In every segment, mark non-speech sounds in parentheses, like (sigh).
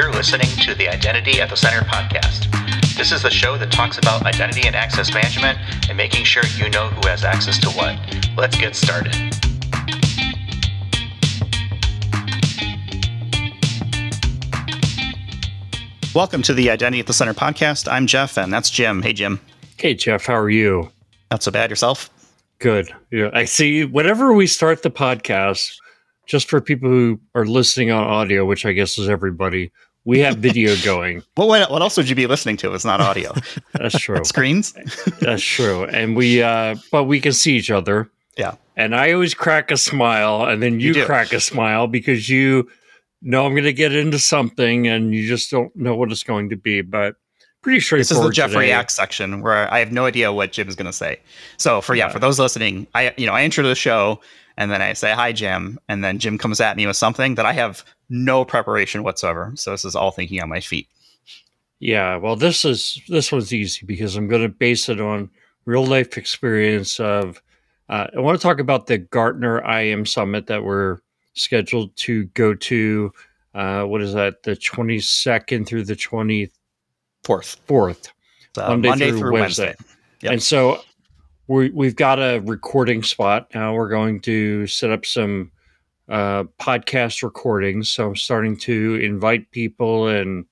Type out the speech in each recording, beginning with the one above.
You're listening to the Identity at the Center podcast. This is the show that talks about identity and access management and making sure you know who has access to what. Let's get started. Welcome to the Identity at the Center podcast. I'm Jeff, and that's Jim. Hey, Jim. Hey, Jeff. How are you? Not so bad. Yourself? Good. Yeah, I see. Whenever we start the podcast, just for people who are listening on audio, which I guess is everybody, we have video (laughs) going. Well, what, what else would you be listening to? It's not audio. That's (laughs) true. Screens. That's true. And we, uh, but we can see each other. Yeah. And I always crack a smile, and then you, You crack a smile because you know I'm going to get into something, and you just don't know what it's going to be. But pretty sure This is the Jeffrey today. Act section where I have no idea what Jim's going to say. So for yeah, Yeah. for those listening, I you know I enter the show and then I say hi Jim, and then Jim comes at me with something that I have no preparation whatsoever. So this is all thinking on my feet. Yeah, well, this is this one's easy because I'm going to base it on real life experience of. Uh, I want to talk about the Gartner IM Summit that we're scheduled to go to. Uh, what is that? The 22nd through the 24th. Fourth, Monday Monday, through through Wednesday. Wednesday. Yep. And so we we've got a recording spot now. We're going to set up some uh, podcast recordings. So I'm starting to invite people and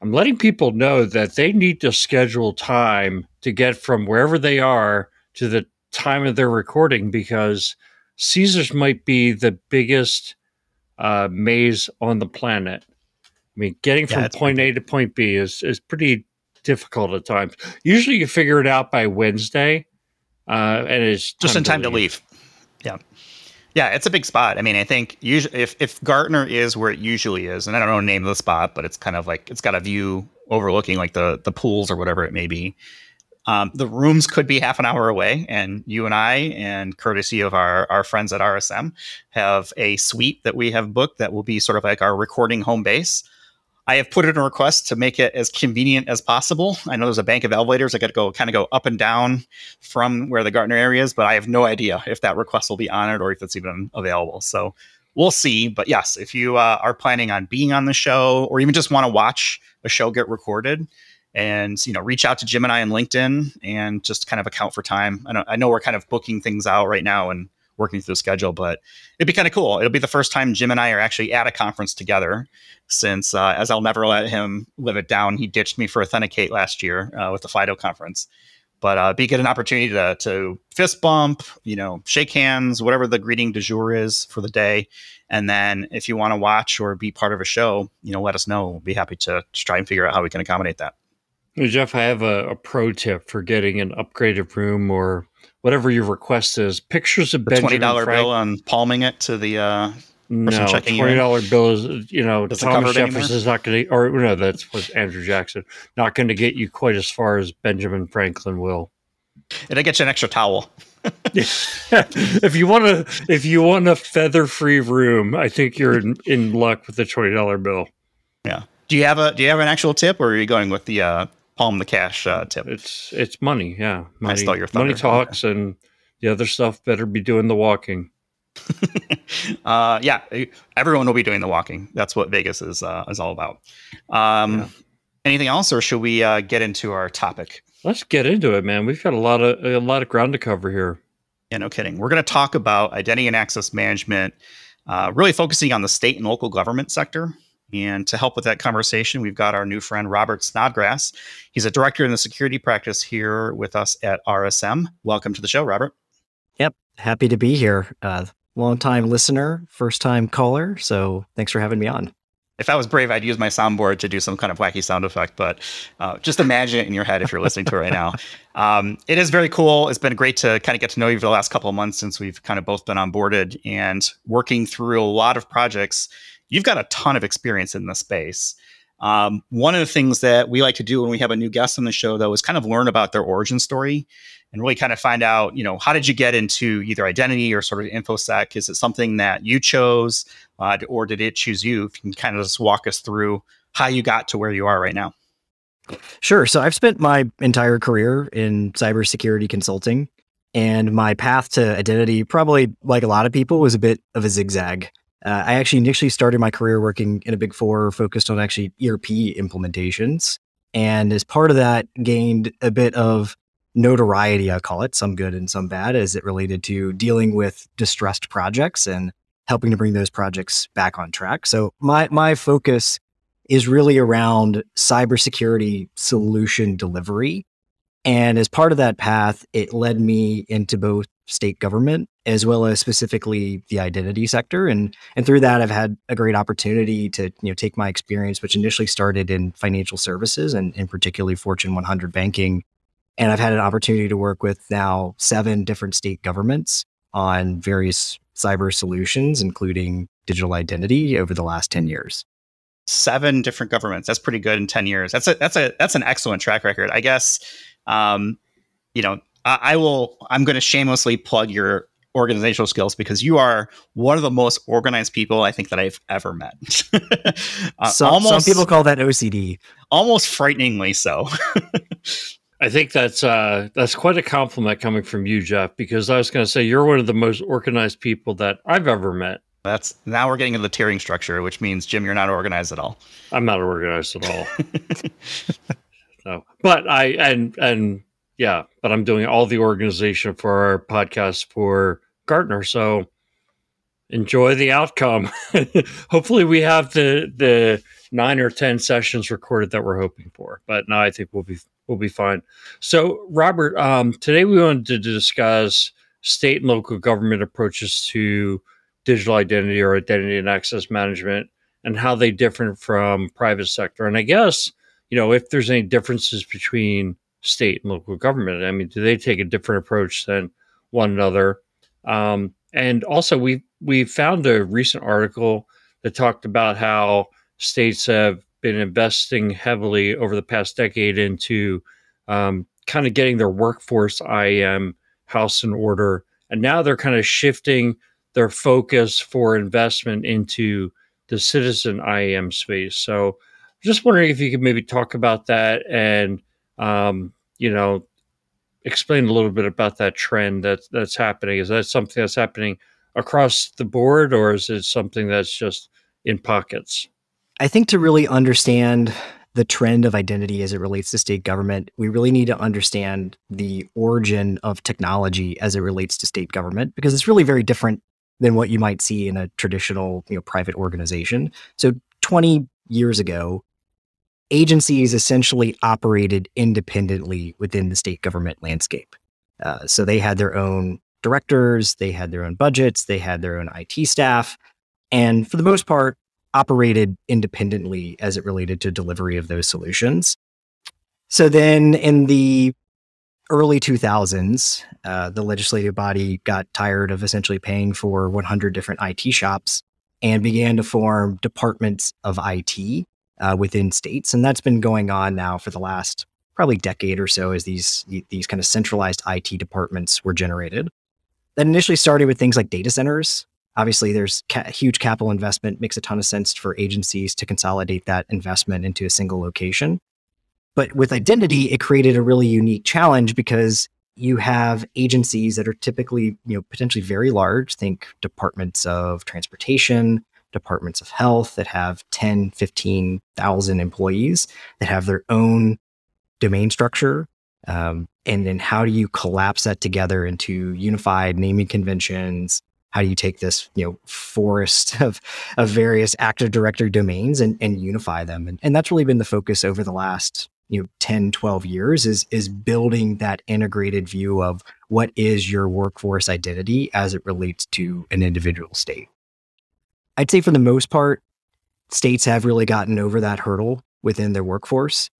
I'm letting people know that they need to schedule time to get from wherever they are to the time of their recording because Caesars might be the biggest uh, maze on the planet. I mean, getting Yeah, from point A to point B is is pretty difficult at times. Usually, you figure it out by Wednesday, uh, and it's just in time to leave. Yeah. It's a big spot. I mean, I think usually if, if Gartner is where it usually is, and I don't know the name of the spot, but it's kind of like it's got a view overlooking like the the pools or whatever it may be. Um, the rooms could be half an hour away, and you and I, and courtesy of our our friends at RSM, have a suite that we have booked that will be sort of like our recording home base. I have put in a request to make it as convenient as possible. I know there's a bank of elevators. I got to go kind of go up and down from where the Gartner area is, but I have no idea if that request will be honored or if it's even available. So we'll see. But yes, if you uh, are planning on being on the show or even just want to watch a show get recorded, and you know, reach out to Jim and I on LinkedIn and just kind of account for time. I know, I know we're kind of booking things out right now and working through the schedule, but it'd be kind of cool. It'll be the first time Jim and I are actually at a conference together since, uh, as I'll never let him live it down. He ditched me for Authenticate last year uh, with the FIDO conference. But uh, be get an opportunity to, to fist bump, you know, shake hands, whatever the greeting du jour is for the day. And then if you want to watch or be part of a show, you know, let us know. We'll be happy to, to try and figure out how we can accommodate that. Jeff, I have a, a pro tip for getting an upgraded room or whatever your request is. Pictures of The Benjamin twenty dollar bill on palming it to the uh, No, checking twenty dollar bill is you know Doesn't Thomas it anymore? Jefferson's not going to, or no, that's was Andrew Jackson not going to get you quite as far as Benjamin Franklin will. it'll get you an extra towel. (laughs) if you want to, if you want a feather free room, I think you're in, in luck with the twenty dollar bill. Yeah. Do you have a do you have an actual tip or are you going with the uh, palm the cash uh, tip? It's it's money, yeah. Money, stole your money thunder. talks, and the other stuff better be doing the walking. (laughs) uh, yeah, everyone will be doing the walking. That's what Vegas is uh, is all about. Um, Yeah. Anything else, or should we uh, get into our topic? Let's get into it, man. We've got a lot of a lot of ground to cover here. Yeah, no kidding. We're going to talk about identity and access management, uh, really focusing on the state and local government sector. And to help with that conversation, we've got our new friend Robert Snodgrass. He's a director in the security practice here with us at RSM. Welcome to the show, Robert. Yep, happy to be here. Uh, long time listener, first time caller. So thanks for having me on. If I was brave, I'd use my soundboard to do some kind of wacky sound effect, but uh, just imagine it in your head if you're listening to it right now. (laughs) Um, it is very cool. It's been great to kind of get to know you for the last couple of months since we've kind of both been onboarded and working through a lot of projects. You've got a ton of experience in this space. Um, one of the things that we like to do when we have a new guest on the show, though, is kind of learn about their origin story and really kind of find out, you know, how did you get into either identity or sort of infosec? Is it something that you chose, uh, or did it choose you? If you can kind of just walk us through how you got to where you are right now. Sure. So I've spent my entire career in cybersecurity consulting, and my path to identity, probably like a lot of people, was a bit of a zigzag. Uh, I actually initially started my career working in a big four focused on actually ERP implementations. And as part of that, gained a bit of notoriety, I call it, some good and some bad, as it related to dealing with distressed projects and helping to bring those projects back on track. So my my focus is really around cybersecurity solution delivery. And as part of that path, it led me into both state government as well as specifically the identity sector. And and through that, I've had a great opportunity to you know take my experience, which initially started in financial services and in particularly Fortune 100 banking, and I've had an opportunity to work with now seven different state governments on various cyber solutions, including digital identity over the last 10 years. Seven different governments. That's pretty good in 10 years. That's a that's a that's an excellent track record. I guess um, you know, I, I will I'm gonna shamelessly plug your organizational skills because you are one of the most organized people I think that I've ever met. (laughs) uh, some, almost, some people call that OCD. Almost frighteningly so. (laughs) I think that's uh, that's quite a compliment coming from you, Jeff. Because I was going to say you're one of the most organized people that I've ever met. That's now we're getting into the tiering structure, which means Jim, you're not organized at all. I'm not organized at all. (laughs) no, but I and and yeah, but I'm doing all the organization for our podcast for Gartner. So enjoy the outcome. (laughs) Hopefully, we have the the nine or ten sessions recorded that we're hoping for. But no, I think we'll be we'll be fine. So, Robert, um, today we wanted to discuss state and local government approaches to digital identity or identity and access management and how they differ from private sector. And I guess, you know, if there's any differences between state and local government, I mean, do they take a different approach than one another? Um, and also, we we found a recent article that talked about how states have been investing heavily over the past decade into um, kind of getting their workforce IAM house in order. And now they're kind of shifting their focus for investment into the citizen IAM space. So just wondering if you could maybe talk about that and, um, you know, explain a little bit about that trend that's that's happening. Is that something that's happening across the board or is it something that's just in pockets? I think to really understand the trend of identity as it relates to state government, we really need to understand the origin of technology as it relates to state government because it's really very different than what you might see in a traditional, you know, private organization. So 20 years ago, agencies essentially operated independently within the state government landscape. Uh, so they had their own directors, they had their own budgets, they had their own IT staff, and for the most part, operated independently as it related to delivery of those solutions. So then in the early 2000s, uh, the legislative body got tired of essentially paying for 100 different IT shops and began to form departments of IT uh, within states. And that's been going on now for the last probably decade or so as these, these kind of centralized IT departments were generated. That initially started with things like data centers, obviously there's ca- huge capital investment makes a ton of sense for agencies to consolidate that investment into a single location but with identity it created a really unique challenge because you have agencies that are typically you know potentially very large think departments of transportation departments of health that have 10 15,000 employees that have their own domain structure um, and then how do you collapse that together into unified naming conventions? How do you take this you know forest (laughs) of of various active directory domains and, and unify them? And, and that's really been the focus over the last you know 10 12 years is is building that integrated view of what is your workforce identity as it relates to an individual state i'd say for the most part states have really gotten over that hurdle within their workforce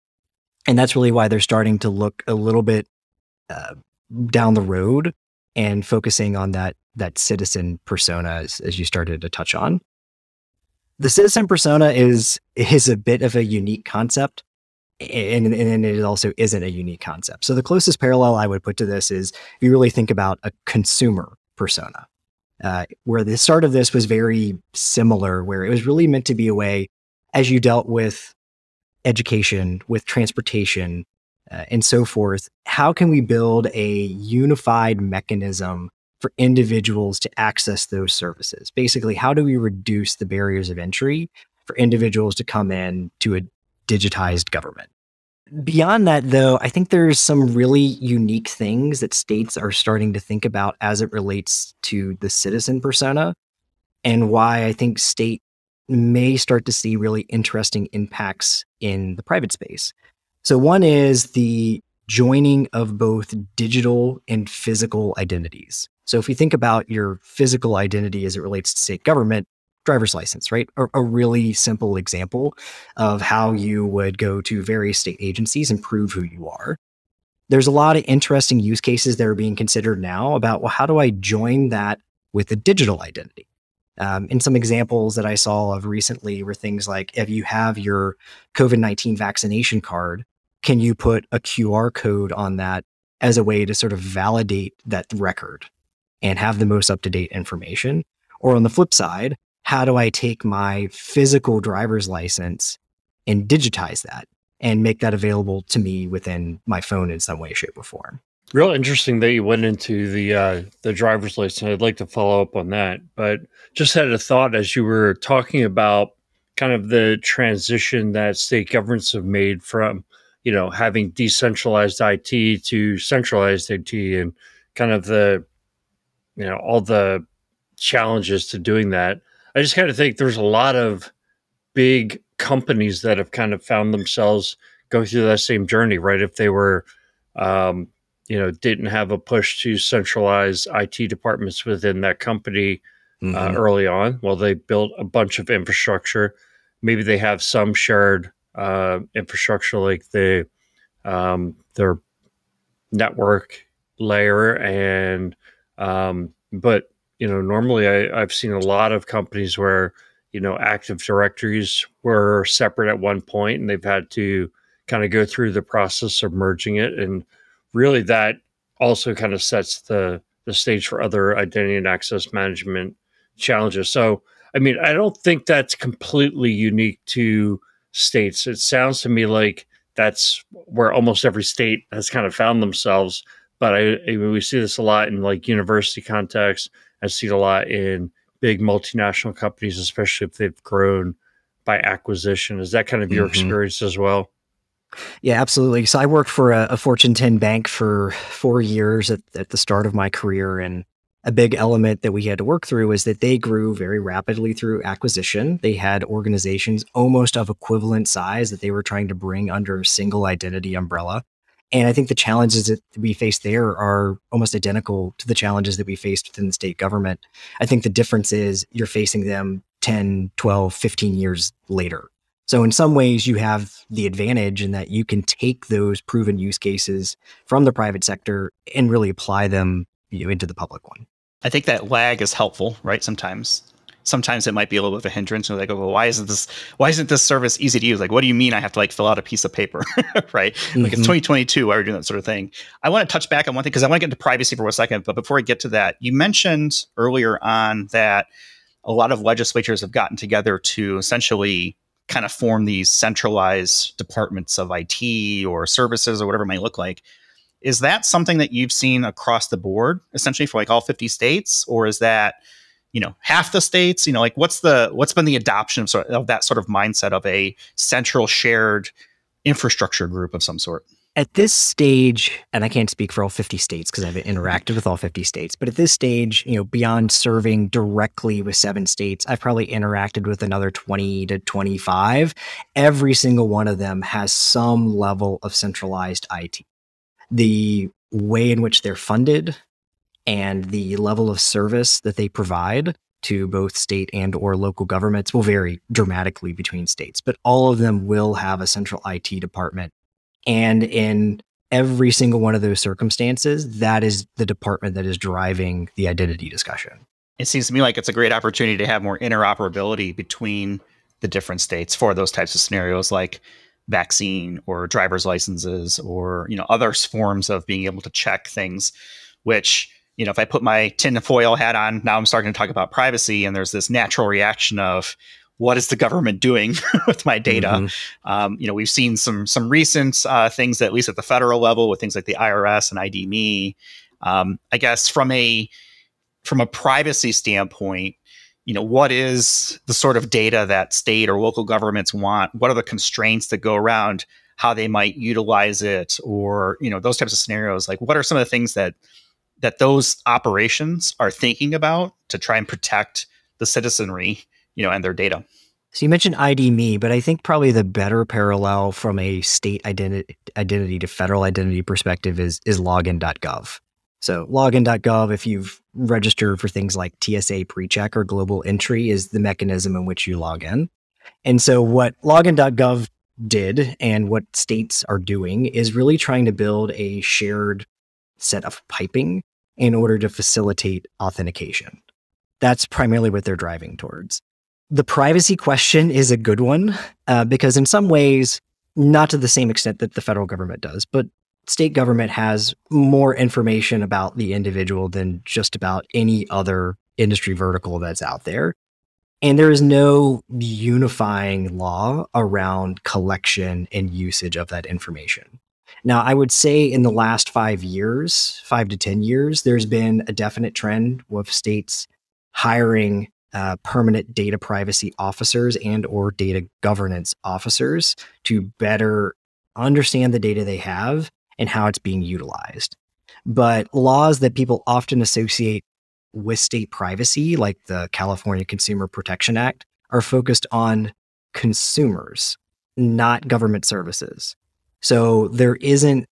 and that's really why they're starting to look a little bit uh, down the road and focusing on that that citizen persona as, as you started to touch on. The citizen persona is is a bit of a unique concept and, and it also isn't a unique concept. So the closest parallel I would put to this is if you really think about a consumer persona, uh, where the start of this was very similar, where it was really meant to be a way as you dealt with education, with transportation, uh, and so forth. How can we build a unified mechanism for individuals to access those services. Basically, how do we reduce the barriers of entry for individuals to come in to a digitized government? Beyond that, though, I think there's some really unique things that states are starting to think about as it relates to the citizen persona, and why I think state may start to see really interesting impacts in the private space. So, one is the joining of both digital and physical identities. So, if you think about your physical identity as it relates to state government, driver's license, right? A, a, really simple example of how you would go to various state agencies and prove who you are. There's a lot of interesting use cases that are being considered now about, well, how do I join that with a digital identity? Um, and some examples that I saw of recently were things like if you have your COVID 19 vaccination card, can you put a QR code on that as a way to sort of validate that record and have the most up to date information? Or on the flip side, how do I take my physical driver's license and digitize that and make that available to me within my phone in some way, shape, or form? Real interesting that you went into the uh, the driver's license. I'd like to follow up on that, but just had a thought as you were talking about kind of the transition that state governments have made from you know having decentralized IT to centralized IT, and kind of the you know all the challenges to doing that. I just kind of think there's a lot of big companies that have kind of found themselves going through that same journey, right? If they were, um, you know, didn't have a push to centralize IT departments within that company uh, mm-hmm. uh, early on, well, they built a bunch of infrastructure. Maybe they have some shared uh, infrastructure, like the um, their network layer, and um, but you know, normally I, I've seen a lot of companies where, you know, Active Directories were separate at one point and they've had to kind of go through the process of merging it. And really that also kind of sets the, the stage for other identity and access management challenges. So, I mean, I don't think that's completely unique to states. It sounds to me like that's where almost every state has kind of found themselves. But I, I mean, we see this a lot in like university context, I see it a lot in big multinational companies, especially if they've grown by acquisition. Is that kind of your mm-hmm. experience as well? Yeah, absolutely. So I worked for a, a, Fortune 10 bank for four years at, at the start of my career. And a big element that we had to work through was that they grew very rapidly through acquisition. They had organizations almost of equivalent size that they were trying to bring under a single identity umbrella. And I think the challenges that we face there are almost identical to the challenges that we faced within the state government. I think the difference is you're facing them 10, 12, 15 years later. So, in some ways, you have the advantage in that you can take those proven use cases from the private sector and really apply them you know, into the public one. I think that lag is helpful, right? Sometimes sometimes it might be a little bit of a hindrance. And they go, well, why isn't this why isn't this service easy to use? Like, what do you mean I have to like fill out a piece of paper, (laughs) right? Mm-hmm. Like it's mm-hmm. 2022. Why are we doing that sort of thing? I want to touch back on one thing because I want to get into privacy for a second. But before I get to that, you mentioned earlier on that a lot of legislatures have gotten together to essentially kind of form these centralized departments of IT or services or whatever it might look like. Is that something that you've seen across the board, essentially for like all 50 states, or is that you know half the states you know like what's the what's been the adoption of, sort of, that sort of mindset of a central shared infrastructure group of some sort? At this stage and i can't speak for all 50 states because i've interacted with all 50 states but at this stage you know beyond serving directly with seven states i've probably interacted with another 20 to 25 every single one of them has some level of centralized it the way in which they're funded and the level of service that they provide to both state and or local governments will vary dramatically between states but all of them will have a central IT department. And in every single one of those circumstances that is the department that is driving the identity discussion. It seems to me like it's a great opportunity to have more interoperability between the different states for those types of scenarios like vaccine or driver's licenses or you know other forms of being able to check things which you know, if I put my tinfoil hat on, now I'm starting to talk about privacy, and there's this natural reaction of what is the government doing (laughs) with my data? Mm-hmm. Um, you know, we've seen some some recent uh, things, at least at the federal level, with things like the IRS and ID.me. Um, I guess from a from a privacy standpoint, you know, what is the sort of data that state or local governments want? What are the constraints that go around how they might utilize it or, you know, those types of scenarios? Like what are some of the things that that those operations are thinking about to try and protect the citizenry, you know, and their data? So you mentioned ID.me, but I think probably the better parallel from a state identity identity to federal identity perspective is is login.gov. So login.gov, if you've registered for things like TSA PreCheck or Global Entry, is the mechanism in which you log in. And so what login.gov did and what states are doing is really trying to build a shared set of piping in order to facilitate authentication. That's primarily what they're driving towards. The privacy question is a good one uh, because, in some ways, not to the same extent that the federal government does, but state government has more information about the individual than just about any other industry vertical that's out there. And there is no unifying law around collection and usage of that information. Now, I would say in the last five years, five to 10 years, there's been a definite trend of states hiring uh, permanent data privacy officers and or data governance officers to better understand the data they have and how it's being utilized. But laws that people often associate with state privacy, like the California Consumer Protection Act, are focused on consumers, not government services. So there isn't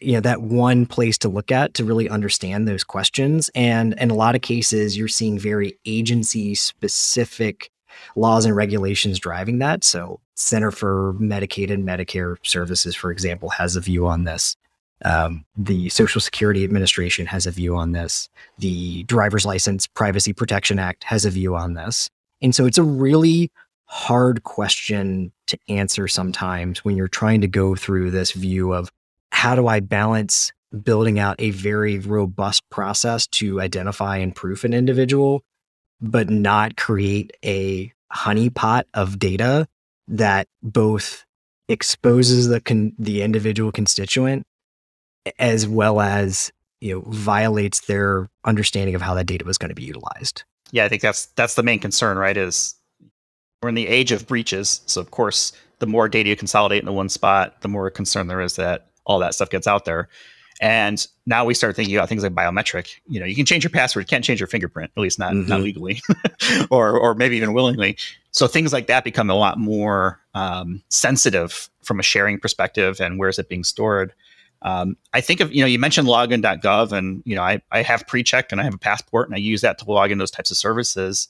you know that one place to look at to really understand those questions. And in a lot of cases you're seeing very agency specific laws and regulations driving that. So center for medicaid and medicare services for example has a view on this. Um, the social security administration has a view on this. The driver's license privacy protection act has a view on this. And so it's a really hard question to answer sometimes when you're trying to go through this view of how do I balance building out a very robust process to identify and proof an individual, but not create a honeypot of data that both exposes the con- the individual constituent as well as you know violates their understanding of how that data was going to be utilized. Yeah, I think that's that's the main concern, right? Is we're in the age of breaches, so of course, the more data you consolidate into one spot, the more concern there is that all that stuff gets out there. And now we start thinking about things like biometric. You know, you can change your password, you can't change your fingerprint, at least not mm-hmm. not legally, (laughs) or or maybe even willingly. So things like that become a lot more um, sensitive from a sharing perspective, and where is it being stored? Um, I think of you know you mentioned login.gov, and you know I I have PreCheck and I have a passport, and I use that to log in those types of services.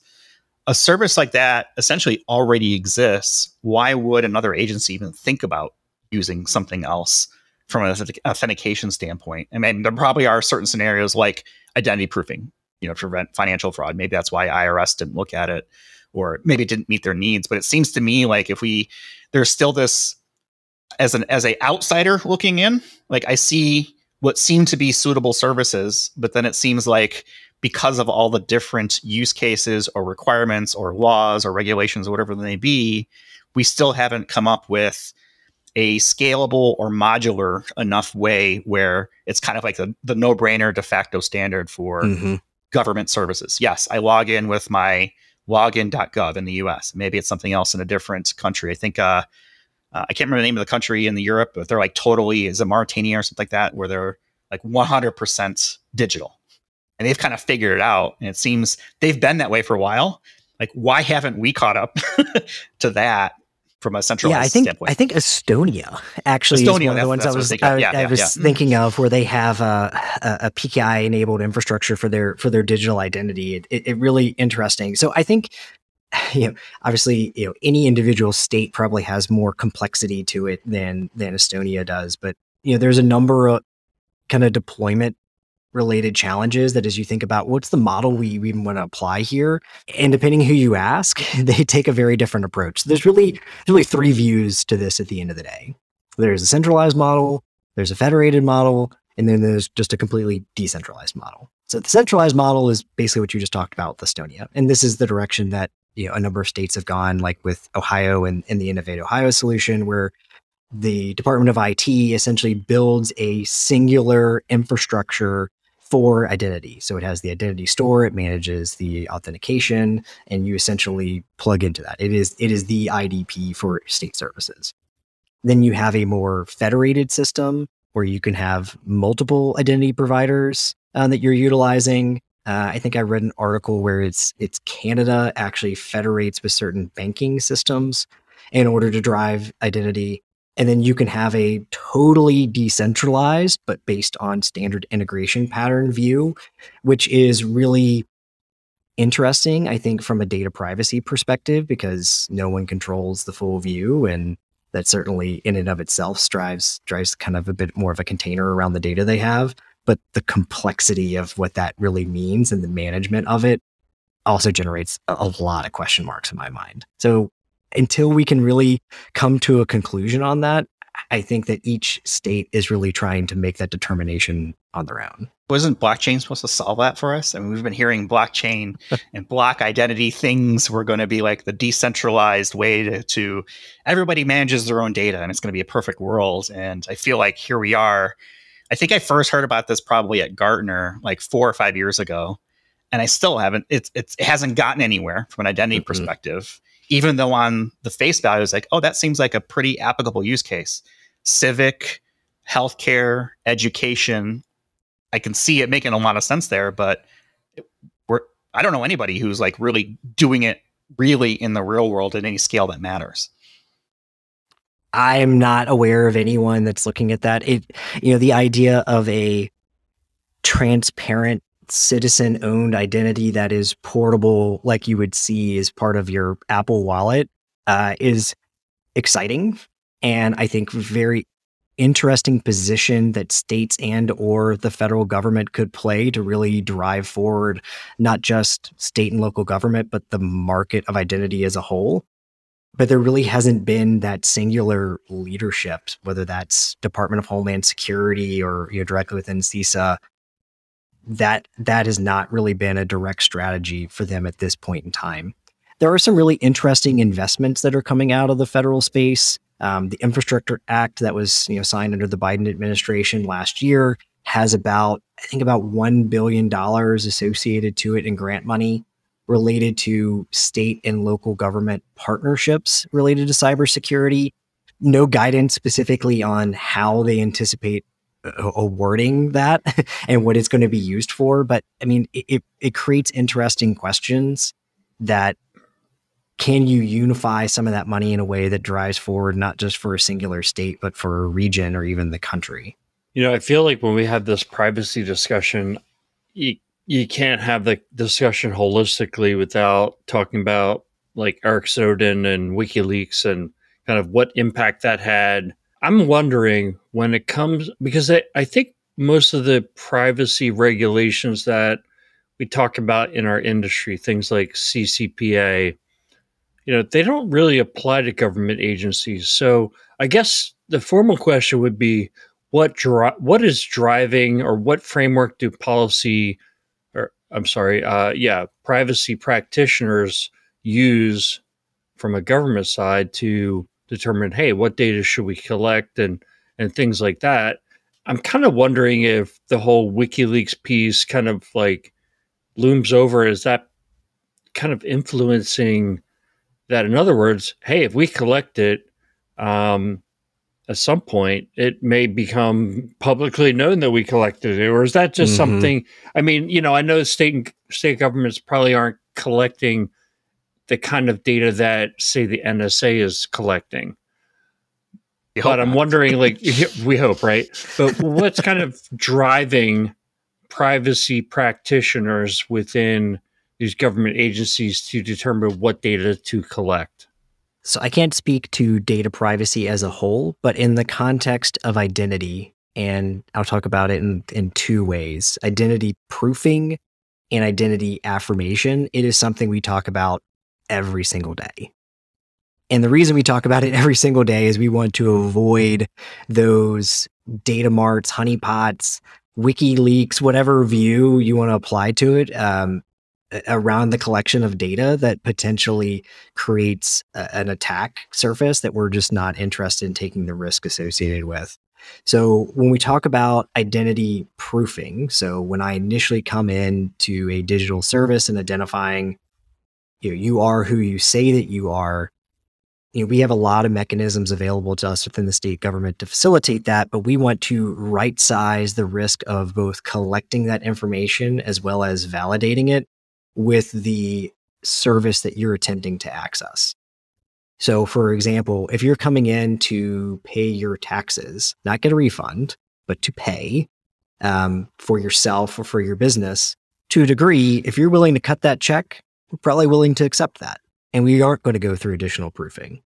A service like that essentially already exists. Why would another agency even think about using something else? from an authentication standpoint. I mean, there probably are certain scenarios like identity proofing, you know, to prevent financial fraud. Maybe that's why IRS didn't look at it, or maybe it didn't meet their needs. But it seems to me like if we, there's still this as an as a outsider looking in, like I see what seem to be suitable services, but then it seems like because of all the different use cases or requirements or laws or regulations or whatever they may be, we still haven't come up with a scalable or modular enough way where it's kind of like the, the no-brainer de facto standard for mm-hmm. government services. Yes, I log in with my login.gov in the US. Maybe it's something else in a different country. I think uh, uh, I can't remember the name of the country in the Europe, but they're like totally is it Mauritania or something like that, where they're like 100% digital. And they've kind of figured it out. And it seems they've been that way for a while. Like, why haven't we caught up (laughs) to that? from a centralized yeah, I think, standpoint. I think Estonia actually Estonia, is one of the ones I was, I, yeah, I yeah, was yeah. thinking of where they have a, a, PKI enabled infrastructure for their for their digital identity. It, it, it really interesting. So I think (sighs) you know obviously you know any individual state probably has more complexity to it than than Estonia does, but you know there's a number of kind of deployment related challenges that as you think about what's the model we, we want to apply here and depending who you ask (laughs) they take a very different approach. There's really really three views to this at the end of the day. There's a centralized model there's a federated model and then there's just a completely decentralized model. So the centralized model is basically what you just talked about with estonia and this is the direction that you know a number of states have gone like with ohio and, and the innovate ohio solution where the department of it essentially builds a singular infrastructure for identity. So it has the identity store, it manages the authentication, and you essentially plug into that. It is it is the IDP for state services. Then you have a more federated system where you can have multiple identity providers uh, that you're utilizing. Uh, I think I read an article where it's it's Canada actually federates with certain banking systems in order to drive identity. And then you can have a totally decentralized, but based on standard integration pattern view, which is really interesting, I think, from a data privacy perspective, because no one controls the full view. And that certainly in and of itself drives drives kind of a bit more of a container around the data they have. But the complexity of what that really means and the management of it also generates a, lot of question marks in my mind. So until we can really come to a conclusion on that, I think that each state is really trying to make that determination on their own. Wasn't blockchain supposed to solve that for us? I mean, we've been hearing blockchain (laughs) and block identity things were going to be like the decentralized way to, to everybody manages their own data and it's going to be a perfect world. And I feel like here we are. I think I first heard about this probably at Gartner like four or five years ago. And I still haven't, it's, it's, it hasn't gotten anywhere from an identity mm-hmm. perspective even though on the face value is like, oh, that seems like a pretty applicable use case. Civic, healthcare, education. I can see it making a lot of sense there, but we're I don't know anybody who's like really doing it really in the real world at any scale that matters. I'm not aware of anyone that's looking at that. It you know, the idea of a transparent citizen owned identity that is portable, like you would see as part of your Apple wallet, uh, is exciting. And I think very interesting position that states and or the federal government could play to really drive forward not just state and local government but the market of identity as a whole but there really hasn't been that singular leadership whether that's department of homeland security or you know directly within cisa that that has not really been a direct strategy for them at this point in time. There are some really interesting investments that are coming out of the federal space. Um, the Infrastructure Act that was you know signed under the Biden administration last year has about I think about one billion dollars associated to it in grant money related to state and local government partnerships related to cybersecurity. No guidance specifically on how they anticipate awarding that (laughs) and what it's going to be used for. But I mean, it, it creates interesting questions that can you unify some of that money in a way that drives forward not just for a singular state, but for a region or even the country? You know, I feel like when we have this privacy discussion, you, you can't have the discussion holistically without talking about like Eric Snowden and WikiLeaks and kind of what impact that had I'm wondering when it comes because I, I think most of the privacy regulations that we talk about in our industry, things like CCPA, you know, they don't really apply to government agencies. So I guess the formal question would be what dri- what is driving or what framework do policy or I'm sorry, uh, yeah, privacy practitioners use from a government side to determine, hey, what data should we collect and and things like that. I'm kind of wondering if the whole WikiLeaks piece kind of like looms over Is that kind of influencing that. In other words, hey, if we collect it, um, at some point it may become publicly known that we collected it, or is that just mm-hmm. something? I mean, you know, I know state and state governments probably aren't collecting the kind of data that say the NSA is collecting. You but I'm not. wondering, like, (laughs) we hope, right? But what's kind of (laughs) driving privacy practitioners within these government agencies to determine what data to collect? So I can't speak to data privacy as a whole, but in the context of identity, and I'll talk about it in, in two ways identity proofing and identity affirmation. It is something we talk about every single day. And the reason we talk about it every single day is we want to avoid those data marts, honeypots, WikiLeaks, whatever view you want to apply to it um, around the collection of data that potentially creates a, an attack surface that we're just not interested in taking the risk associated with. So when we talk about identity proofing, so when I initially come in to a digital service and identifying you know, you are who you say that you are, you know, we have a lot of mechanisms available to us within the state government to facilitate that, but we want to right size the risk of both collecting that information as well as validating it with the service that you're attempting to access. So, for example, if you're coming in to pay your taxes, not get a refund, but to pay um, for yourself or for your business, to a degree, if you're willing to cut that check, probably willing to accept that. And we aren't going to go through additional proofing.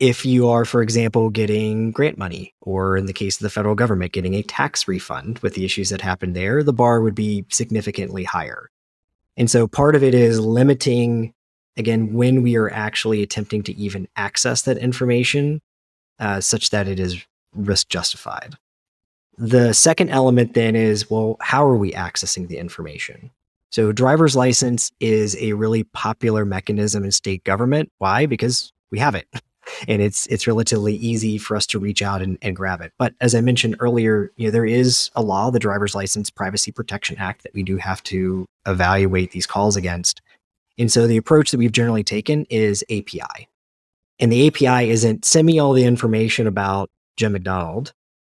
If you are, for example, getting grant money, or in the case of the federal government, getting a tax refund with the issues that happened there, the bar would be significantly higher. And so part of it is limiting, again, when we are actually attempting to even access that information uh, such that it is risk justified. The second element then is well, how are we accessing the information? So, driver's license is a really popular mechanism in state government. Why? Because we have it. (laughs) And it's it's relatively easy for us to reach out and, and grab it. But as I mentioned earlier, you know, there is a law, the Driver's License Privacy Protection Act, that we do have to evaluate these calls against. And so the approach that we've generally taken is API. And the API isn't send me all the information about Jim McDonald.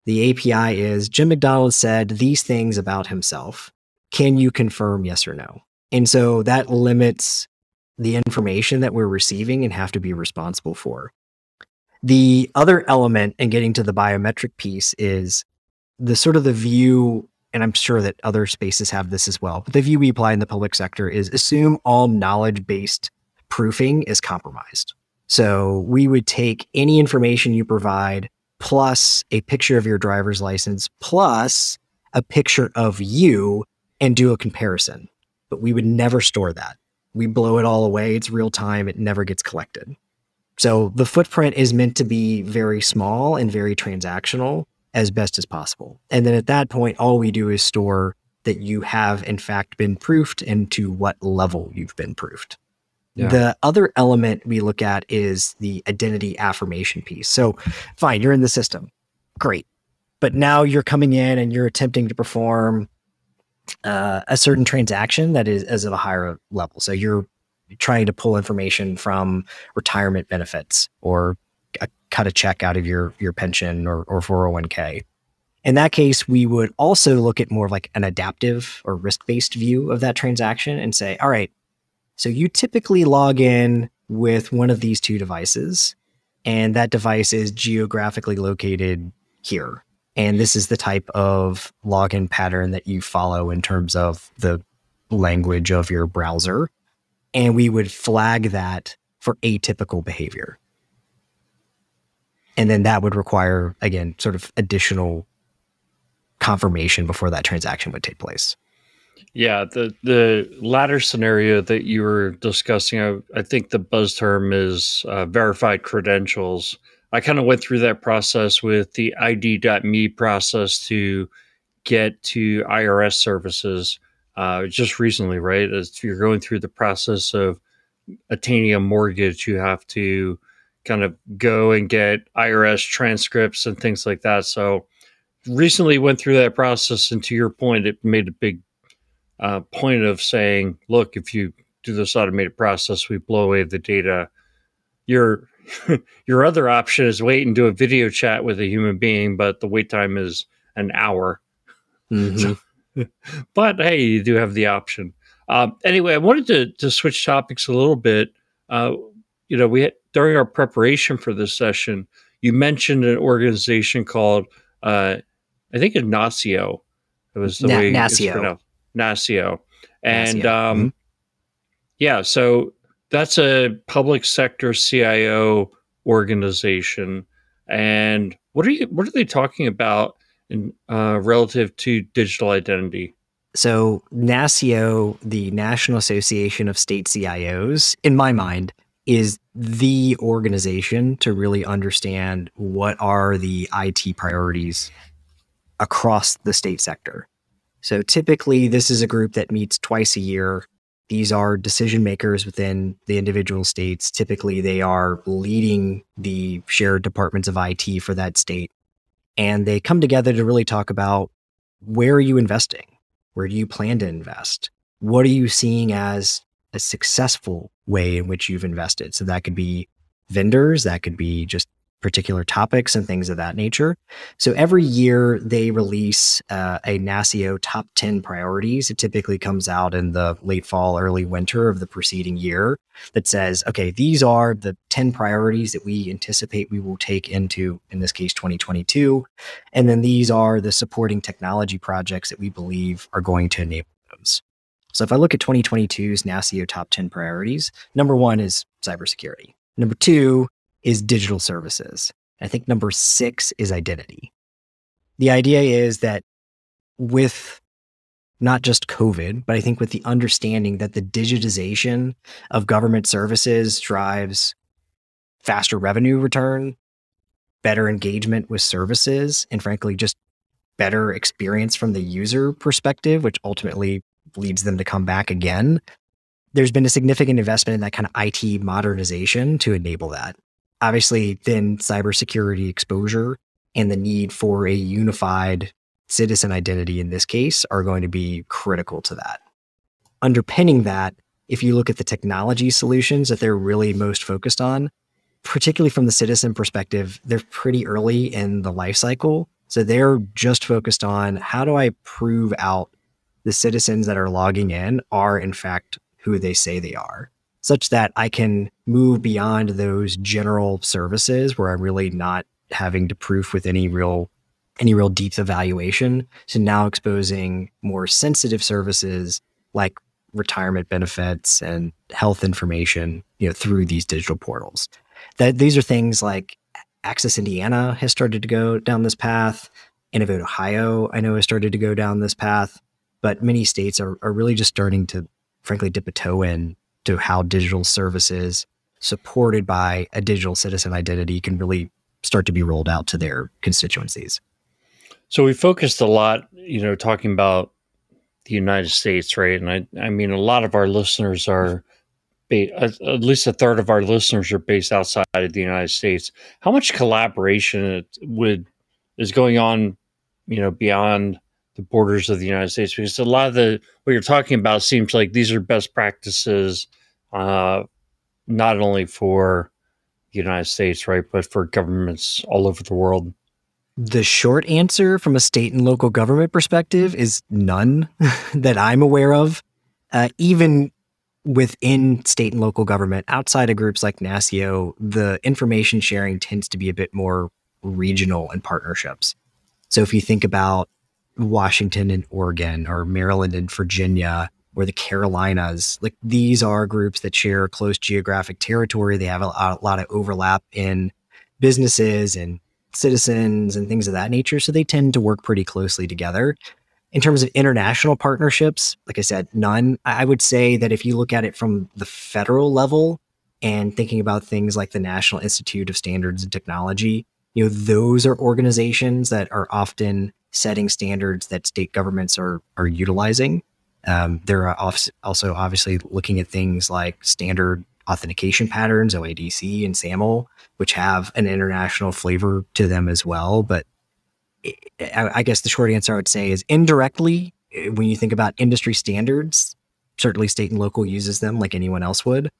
The API is Jim McDonald said these things about himself. Can you confirm yes or no? And so that limits the information that we're receiving and have to be responsible for. The other element in getting to the biometric piece is the sort of the view, and I'm sure that other spaces have this as well, but the view we apply in the public sector is assume all knowledge based proofing is compromised. So we would take any information you provide plus a picture of your driver's license plus a picture of you and do a comparison. But we would never store that we blow it all away. It's real time. It never gets collected. So the footprint is meant to be very small and very transactional as best as possible. And then at that point, all we do is store that you have in fact been proofed and to what level you've been proofed. Yeah. The other element we look at is the identity affirmation piece. So, fine, you're in the system. Great. But now you're coming in and you're attempting to perform uh, a certain transaction that is of a higher level. So you're trying to pull information from retirement benefits or a, cut a check out of your your pension or, or 401k. In that case, we would also look at more of like an adaptive or risk based view of that transaction and say, all right, so you typically log in with one of these two devices, and that device is geographically located here. And this is the type of login pattern that you follow in terms of the language of your browser. And we would flag that for atypical behavior. And then that would require, again, sort of additional confirmation before that transaction would take place. Yeah, the the latter scenario that you were discussing, I, I think the buzz term is uh, verified credentials. I kind of went through that process with the ID.me process to get to IRS services uh, just recently, right? As you're going through the process of attaining a mortgage, you have to kind of go and get IRS transcripts and things like that. So recently went through that process, and to your point, it made a big uh, point of saying, look, if you do this automated process, we blow away the data. Your (laughs) your other option is wait and do a video chat with a human being, but the wait time is an hour. Mm-hmm. (laughs) but hey, you do have the option. Um, anyway, I wanted to to switch topics a little bit. Uh, you know, we had, during our preparation for this session, you mentioned an organization called uh, I think Ignacio. It was the Na- way NASCIO. it's pronounced. NASCIO. And NASCIO. Um, mm-hmm. yeah, so that's a public sector CIO organization. And what are you? What are they talking about in uh, relative to digital identity? So NASCIO, the National Association of State CIOs, in my mind, is the organization to really understand what are the IT priorities across the state sector. So typically, this is a group that meets twice a year these are decision makers within the individual states. Typically, they are leading the shared departments of IT for that state. and they come together to really talk about where are you investing? Where do you plan to invest? What are you seeing as a successful way in which you've invested? So that could be vendors, that could be just particular topics and things of that nature. So every year they release uh, a NASCIO top 10 priorities. It typically comes out in the late fall, early winter of the preceding year that says, okay, these are the 10 priorities that we anticipate we will take into, in this case, 2022. And then these are the supporting technology projects that we believe are going to enable those. So if I look at 2022's NASCIO top 10 priorities, number one is cybersecurity. Number two is digital services. I think number six is identity. The idea is that with not just COVID, but I think with the understanding that the digitization of government services drives faster revenue return, better engagement with services, and frankly, just better experience from the user perspective, which ultimately leads them to come back again. There's been a significant investment in that kind of IT modernization to enable that obviously then cybersecurity exposure and the need for a unified citizen identity in this case are going to be critical to that. Underpinning that, if you look at the technology solutions that they're really most focused on, particularly from the citizen perspective, they're pretty early in the life cycle. So they're just focused on how do I prove out the citizens that are logging in are in fact who they say they are such that I can move beyond those general services where I'm really not having to proof with any real any real deep evaluation to now exposing more sensitive services like retirement benefits and health information you know through these digital portals. That these are things like access indiana has started to go down this path. Innovate ohio i know has started to go down this path but many states are, are really just starting to frankly dip a toe in to how digital services supported by a digital citizen identity can really start to be rolled out to their constituencies. So we focused a lot, you know, talking about the United States, right? And I, I mean, a lot of our listeners are, at least a third of our listeners are based outside of the United States. How much collaboration would is going on, you know, beyond the borders of the United States because a lot of the what you're talking about seems like these are best practices, uh, not only for the United States, right, but for governments all over the world. The short answer from a state and local government perspective is none (laughs) that I'm aware of. Uh, even within state and local government, outside of groups like NASCIO, the information sharing tends to be a bit more regional and partnerships. So if you think about Washington and Oregon or Maryland and Virginia or the Carolinas. Like these are groups that share close geographic territory. They have a, lot of overlap in businesses and citizens and things of that nature. So they tend to work pretty closely together. In terms of international partnerships, like I said, none. I would say that if you look at it from the federal level and thinking about things like the National Institute of Standards and Technology, you know, those are organizations that are often setting standards that state governments are are utilizing. Um, they're also obviously looking at things like standard authentication patterns, OIDC and SAML, which have an international flavor to them as well. But I guess the short answer I would say is indirectly, when you think about industry standards, certainly state and local uses them like anyone else would.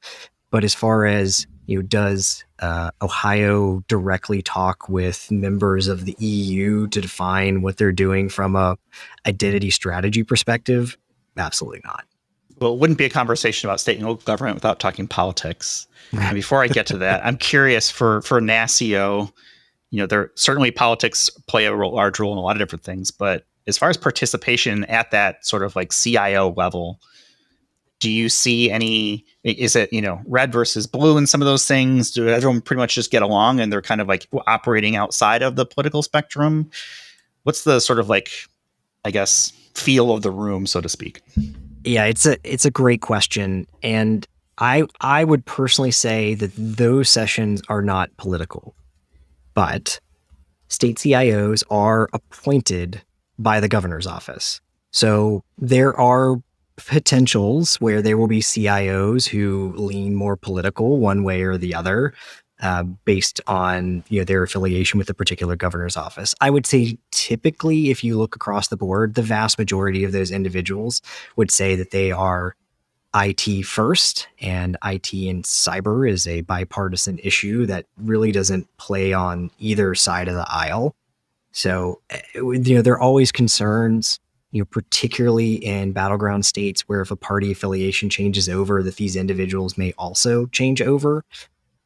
But as far as you know, does uh, Ohio directly talk with members of the EU to define what they're doing from a identity strategy perspective? Absolutely not. Well, it wouldn't be a conversation about state and local government without talking politics. and before I get to that, I'm curious for for NASCIO, you know, there certainly politics play a large role in a lot of different things, but as far as participation at that sort of like CIO level, do you see any is it you know red versus blue in some of those things? Do everyone pretty much just get along and they're kind of like operating outside of the political spectrum? What's the sort of like i guess feel of the room so to speak? Yeah it's a it's a great question and i i would personally say that those sessions are not political but state cios are appointed by the governor's office. So there are potentials where there will be CIOs who lean more political one way or the other. uh, based on you know their affiliation with a particular governor's office. I would say typically, if you look across the board, the vast majority of those individuals would say that they are IT first, and IT and cyber is a bipartisan issue that really doesn't play on either side of the aisle. So, eh, you know, there are always concerns, you know, particularly in battleground states where if a party affiliation changes over, that these individuals may also change over.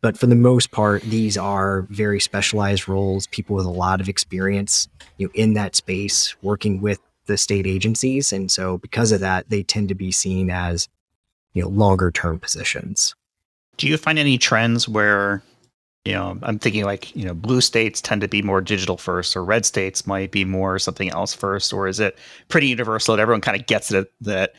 But for the most part, these are very specialized roles, people with a lot of experience, you know, in that space, working with the state agencies. And so because of that, they tend to be seen as, you know, longer term positions. Do you find any trends where you know, I'm thinking like, you know, blue states tend to be more digital first, or red states might be more something else first, or is it pretty universal that everyone kind of gets it that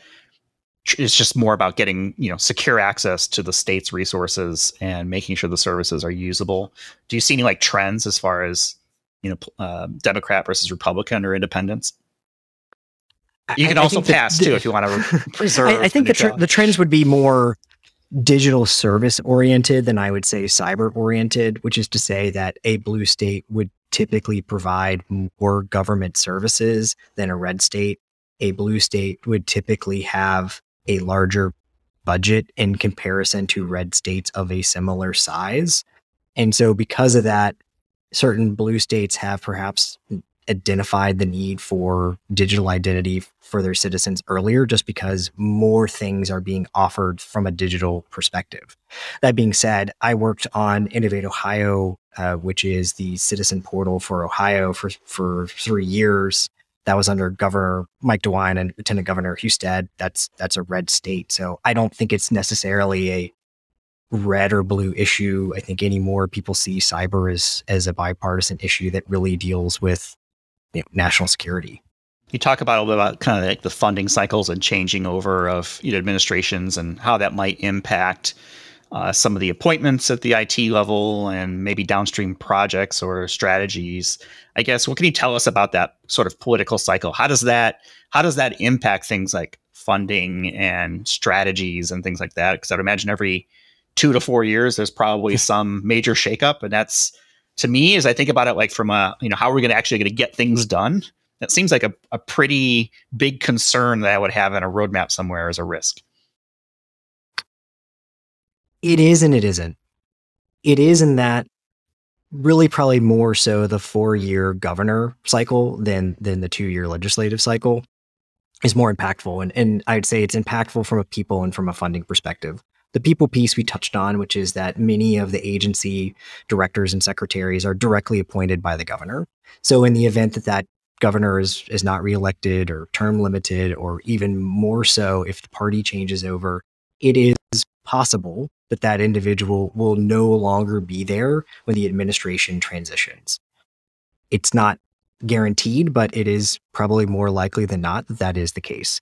it's just more about getting, you know, secure access to the state's resources and making sure the services are usable? Do you see any like trends as far as, you know, uh, Democrat versus Republican or independents? You can I, also I pass the, too if you want to (laughs) preserve. I, I think the, tr- the trends would be more digital service oriented than I would say cyber oriented, which is to say that a blue state would typically provide more government services than a red state. A blue state would typically have a larger budget in comparison to red states of a similar size. And so, because of that, certain blue states have perhaps identified the need for digital identity for their citizens earlier just because more things are being offered from a digital perspective. That being said, I worked on Innovate Ohio, uh, which is the citizen portal for Ohio for, for three years. That was under Governor Mike DeWine and Lieutenant Governor Husted. That's that's a red state. So I don't think it's necessarily a red or blue issue. I think anymore people see cyber as as a bipartisan issue that really deals with you know, national security. You talk about a little bit about kind of like the funding cycles and changing over of you know, administrations and how that might impact uh, some of the appointments at the IT level and maybe downstream projects or strategies. I guess what can you tell us about that sort of political cycle? How does that how does that impact things like funding and strategies and things like that? Because I'd imagine every two to four years there's probably (laughs) some major shakeup, and that's to me, as I think about it, like from a, you know, how are we going to actually going to get things done? That seems like a, a pretty big concern that I would have in a roadmap somewhere as a risk. It is and it isn't. It is in that really probably more so the four year governor cycle than than the two year legislative cycle is more impactful. And and I'd say it's impactful from a people and from a funding perspective the people piece we touched on, which is that many of the agency directors and secretaries are directly appointed by the governor. So in the event that that governor is is not reelected or term limited, or even more so if the party changes over, it is possible that that individual will no longer be there when the administration transitions. It's not guaranteed, but it is probably more likely than not that that is the case.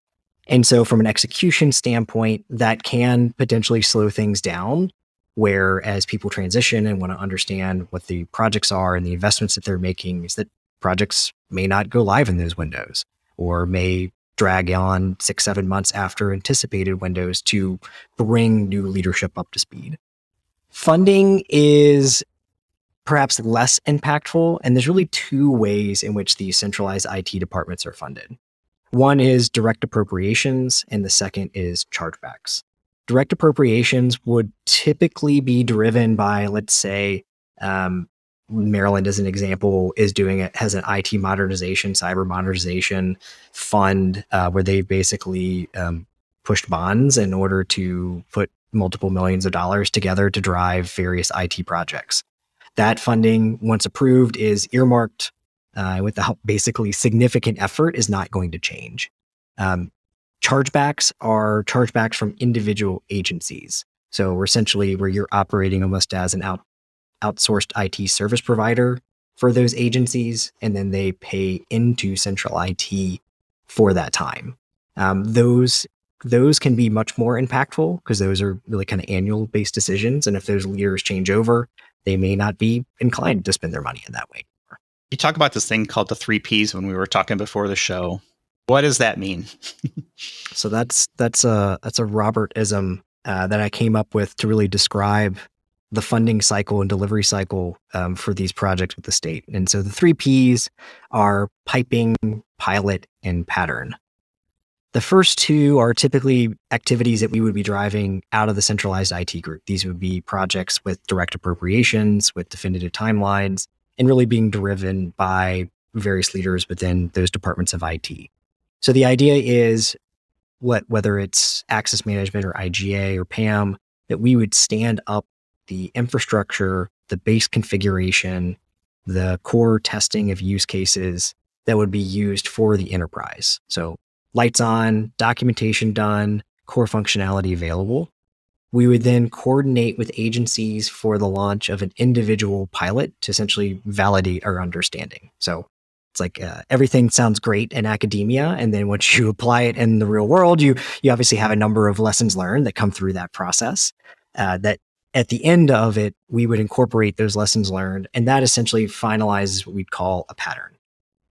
And so, from an execution standpoint, that can potentially slow things down. Where as people transition and want to understand what the projects are and the investments that they're making, is that projects may not go live in those windows or may drag on six, seven months after anticipated windows to bring new leadership up to speed. Funding is perhaps less impactful, and there's really two ways in which these centralized IT departments are funded. One is direct appropriations, and the second is chargebacks. Direct appropriations would typically be driven by, let's say, um, Maryland, as an example, is doing it has an IT modernization, cyber modernization fund uh, where they basically um, pushed bonds in order to put multiple millions of dollars together to drive various IT projects. That funding, once approved, is earmarked uh, without basically significant effort is not going to change. Um, chargebacks are chargebacks from individual agencies. So we're essentially where you're operating almost as an out, outsourced IT service provider for those agencies, and then they pay into central IT for that time. Um, those those can be much more impactful because those are really kind of annual based decisions, and if those leaders change over, they may not be inclined to spend their money in that way. You talk about this thing called the three Ps when we were talking before the show. What does that mean? (laughs) so that's that's a that's a Robertism uh, that I came up with to really describe the funding cycle and delivery cycle um, for these projects with the state. And so the three P's are piping, pilot, and pattern. The first two are typically activities that we would be driving out of the centralized IT group. These would be projects with direct appropriations, with definitive timelines, and really being driven by various leaders within those departments of IT. So the idea is what whether it's access management or IGA or PAM, that we would stand up the infrastructure, the base configuration, the core testing of use cases that would be used for the enterprise. So lights on, documentation done, core functionality available. We would then coordinate with agencies for the launch of an individual pilot to essentially validate our understanding. So it's like uh, everything sounds great in academia, and then once (laughs) you apply it in the real world, you you obviously have a number of lessons learned that come through that process. Uh, that at the end of it, we would incorporate those lessons learned, and that essentially finalizes what we'd call a pattern.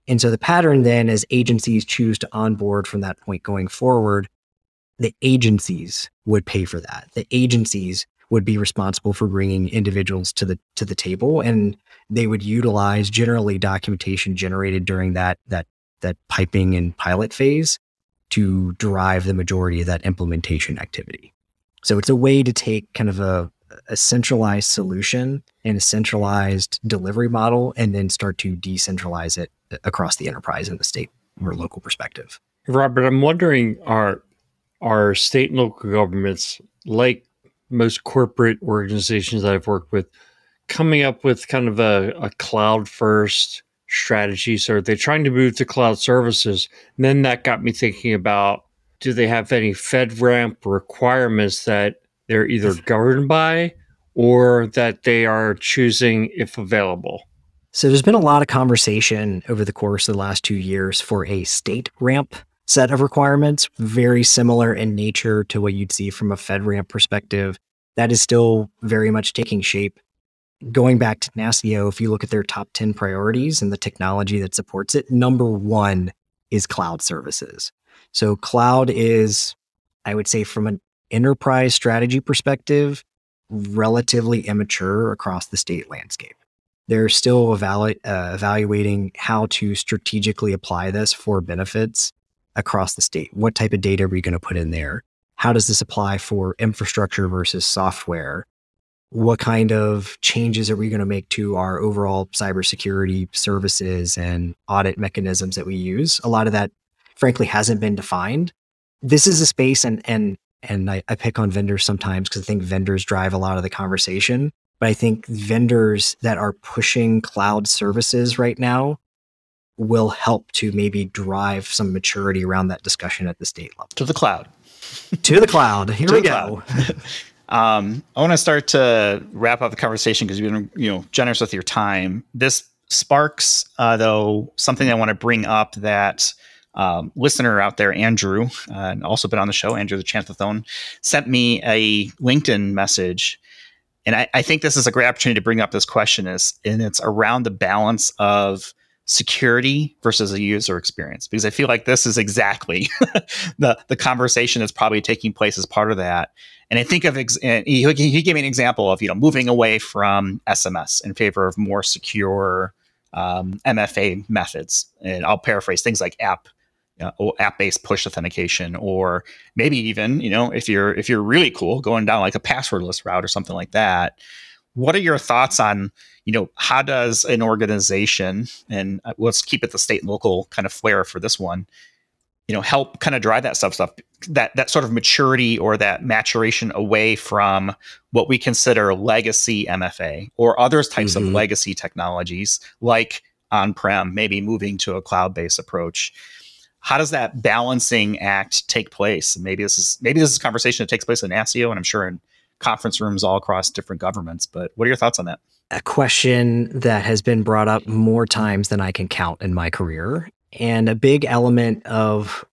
And so the pattern then, as agencies choose to onboard from that point going forward, the agencies would pay for that. The agencies would be responsible for bringing individuals to the to the table, and they would utilize generally documentation generated during that that that piping and pilot phase to drive the majority of that implementation activity. So it's a way to take kind of a, a centralized solution and a centralized delivery model and then start to decentralize it across the enterprise in the state or local perspective. Robert, I'm wondering are are state and local governments like most corporate organizations that I've worked with coming up with kind of a, a cloud first strategy? So are they trying to move to cloud services? And then that got me thinking about do they have any FedRAMP requirements that they're either (laughs) governed by or that they are choosing if available? So there's been a lot of conversation over the course of the last two years for a state ramp set of requirements, very similar in nature to what you'd see from a FedRAMP perspective. That is still very much taking shape. Going back to NASCIO, if you look at their top 10 priorities and the technology that supports it, number one is cloud services. So cloud is, I would say, from an enterprise strategy perspective, relatively immature across the state landscape. They're still evalu- uh, evaluating how to strategically apply this for benefits across the state. What type of data are we going to put in there? How does this apply for infrastructure versus software? What kind of changes are we going to make to our overall cybersecurity services and audit mechanisms that we use? A lot of that frankly hasn't been defined. This is a space and and and I, I pick on vendors sometimes because I think vendors drive a lot of the conversation. But I think vendors that are pushing cloud services right now will help to maybe drive some maturity around that discussion at the state level. To the cloud. to the cloud. Here To we go. (laughs) Um, I want to start to wrap up the conversation because you've been, you know, generous with your time. This sparks, uh, though, something I want to bring up that um, listener out there, Andrew, uh, and also been on the show, Andrew the Chantathone, sent me a LinkedIn message. And I, I think this is a great opportunity to bring up this question is, and it's around the balance of security versus a user experience because I feel like this is exactly (laughs) the the conversation that's probably taking place as part of that. And I think of ex- he, he gave me an example of you know moving away from SMS in favor of more secure um, MFA methods, and I'll paraphrase things like app you know, app-based push authentication, or maybe even you know if you're if you're really cool going down like a passwordless route or something like that. What are your thoughts on you know how does an organization and uh, let's keep it the state and local kind of flair for this one you know help kind of drive that stuff stuff that that sort of maturity or that maturation away from what we consider legacy mfa or other types Mhm. of legacy technologies like on-prem maybe moving to a cloud-based approach how does that balancing act take place maybe this is maybe this is a conversation that takes place in NASCIO and i'm sure in conference rooms all across different governments but what are your thoughts on that a question that has been brought up more times than I can count in my career. And a big element of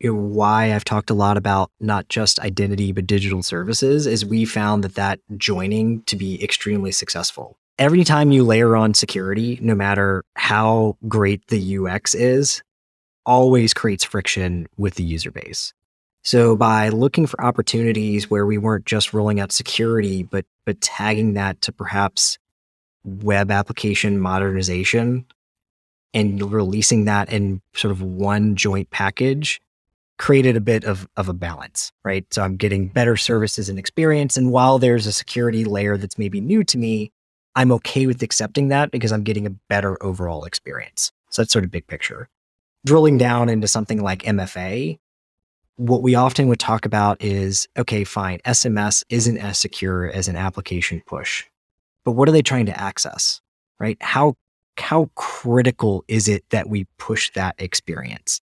you know, why I've talked a lot about not just identity, but digital services is we found that that joining to be extremely successful. Every time you layer on security, no matter how great the UX is, always creates friction with the user base. So by looking for opportunities where we weren't just rolling out security, but but tagging that to perhaps web application modernization and releasing that in sort of one joint package created a bit of, of a balance, right? So I'm getting better services and experience. And while there's a security layer that's maybe new to me, I'm okay with accepting that because I'm getting a better overall experience. So that's sort of big picture. Drilling down into something like MFA, what we often would talk about is okay, fine, SMS isn't as secure as an application push, but what are they trying to access, right? How how critical is it that we push that experience?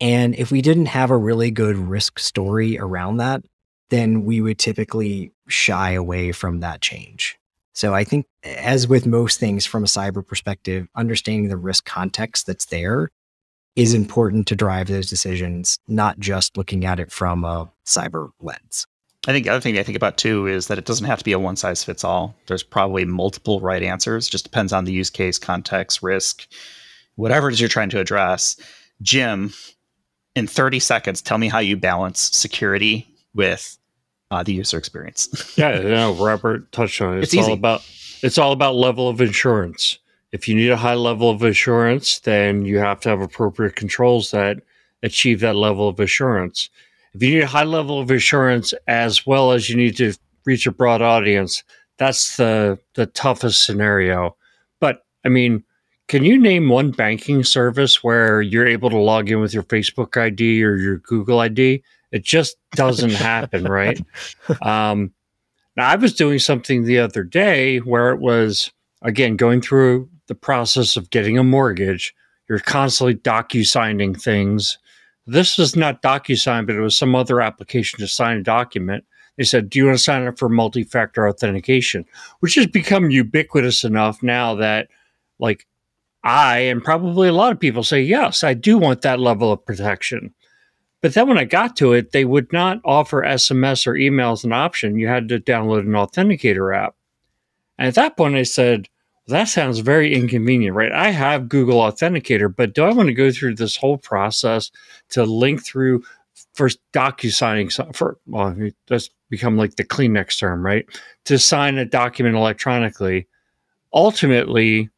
And if we didn't have a really good risk story around that, then we would typically shy away from that change. So I think, as with most things from a cyber perspective, understanding the risk context that's there is important to drive those decisions, not just looking at it from a cyber lens. I think the other thing I think about too is that it doesn't have to be a one size fits all. There's probably multiple right answers. Just depends on the use case, context, risk, whatever it is you're trying to address. Jim, in 30 seconds, tell me how you balance security with uh, the user experience. yeah, no, Robert touched on it. It's, it's all about it's all about level of assurance. If you need a high level of assurance, then you have to have appropriate controls that achieve that level of assurance if you need a high level of assurance as well as you need to reach a broad audience, that's the the toughest scenario. But I mean, can you name one banking service where you're able to log in with your Facebook ID or your Google ID? It just doesn't happen, right? (laughs) Um, now, I was doing something the other day where it was again going through the process of getting a mortgage. You're constantly docu signing things this was not DocuSign, but it was some other application to sign a document. They said, Do you want to sign up for multi factor authentication? Which has become ubiquitous enough now that, like, I and probably a lot of people say, Yes, I do want that level of protection. But then when I got to it, they would not offer SMS or email as an option. You had to download an authenticator app. And at that point, I said, that sounds very inconvenient, right? I have Google Authenticator, but do I want to go through this whole process to link through first docu-signing for well, that's become like the Kleenex term, right? To sign a document electronically. Ultimately,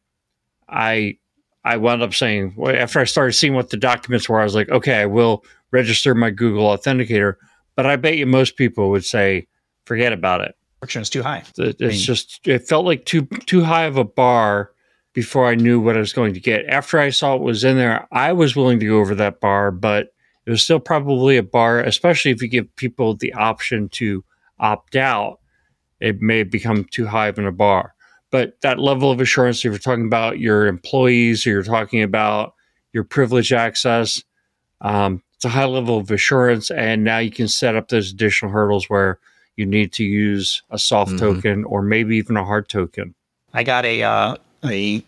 I I wound up saying after I started seeing what the documents were, I was like, okay, I will register my Google Authenticator. But I bet you most people would say, forget about it friction is too high. It's I mean, just it felt like too too high of a bar before I knew what I was going to get. After I saw what was in there, I was willing to go over that bar, but it was still probably a bar, especially if you give people the option to opt out. It may become too high of a bar. But that level of assurance, if you're talking about your employees or you're talking about your privileged access, um, it's a high level of assurance. And now you can set up those additional hurdles where you need to use a soft mm-hmm. token or maybe even a hard token. I got a uh, a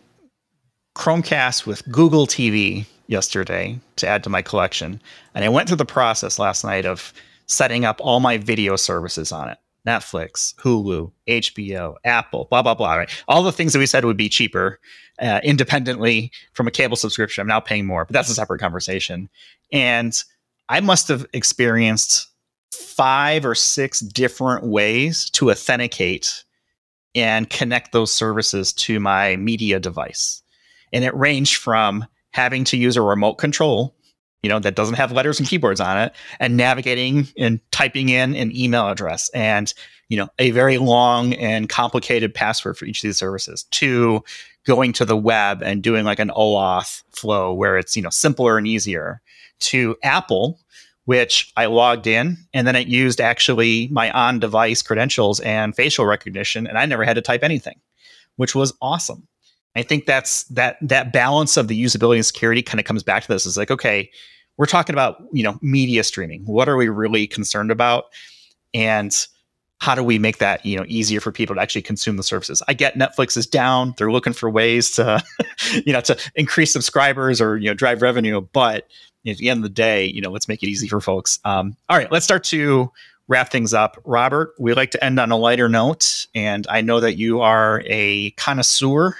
Chromecast with Google TV yesterday to add to my collection, and I went through the process last night of setting up all my video services on it. Netflix, Hulu, HBO, Apple, blah blah blah. Right, all the things that we said would be cheaper uh, independently from a cable subscription. I'm now paying more, but that's a separate conversation. And I must have experienced five or six different ways to authenticate and connect those services to my media device. And it ranged from having to use a remote control, you know, that doesn't have letters and keyboards on it, and navigating and typing in an email address and, you know, a very long and complicated password for each of these services to going to the web and doing like an OAuth flow where it's, you know, simpler and easier to Apple which I logged in and then it used actually my on device credentials and facial recognition. And I never had to type anything, which was awesome. I think that's that that balance of the usability and security kind of comes back to this. Is like, okay, we're talking about, you know, media streaming. What are we really concerned about? And how do we make that you know easier for people to actually consume the services i get netflix is down they're looking for ways to (laughs) you know to increase subscribers or you know drive revenue but at the end of the day, you know, let's make it easy for folks. Um, all right, let's start to wrap things up. Robert, we like to end on a lighter note, and I know that you are a connoisseur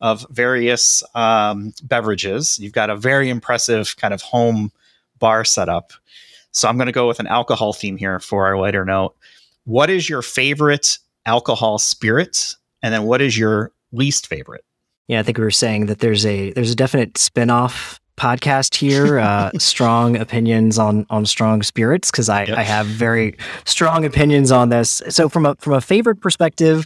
of various um, beverages. You've got a very impressive kind of home bar setup. So I'm going to go with an alcohol theme here for our lighter note. What is your favorite alcohol spirit? And then what is your least favorite? Yeah, I think we were saying that there's a there's a definite spin-off podcast here. Uh, (laughs) strong opinions on on strong spirits because I, Yep. I have very strong opinions on this. So from a from a favorite perspective,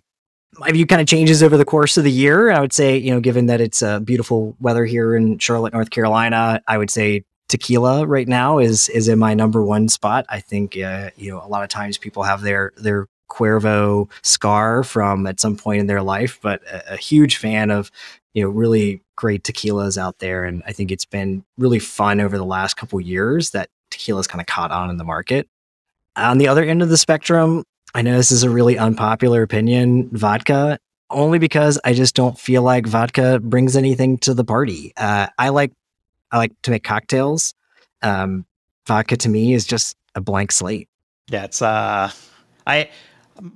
my view kind of changes over the course of the year. I would say, you know, given that it's uh, beautiful weather here in Charlotte, North Carolina, I would say tequila right now is is in my number one spot. I think uh, you know a lot of times people have their their Cuervo scar from at some point in their life, but a, a huge fan of you know really great tequilas out there, and I think it's been really fun over the last couple years that tequila's kind of caught on in the market. On the other end of the spectrum, I know this is a really unpopular opinion, vodka. Only because I just don't feel like vodka brings anything to the party. Uh, I like I like to make cocktails. Um, vodka to me is just a blank slate. Yeah, it's uh, I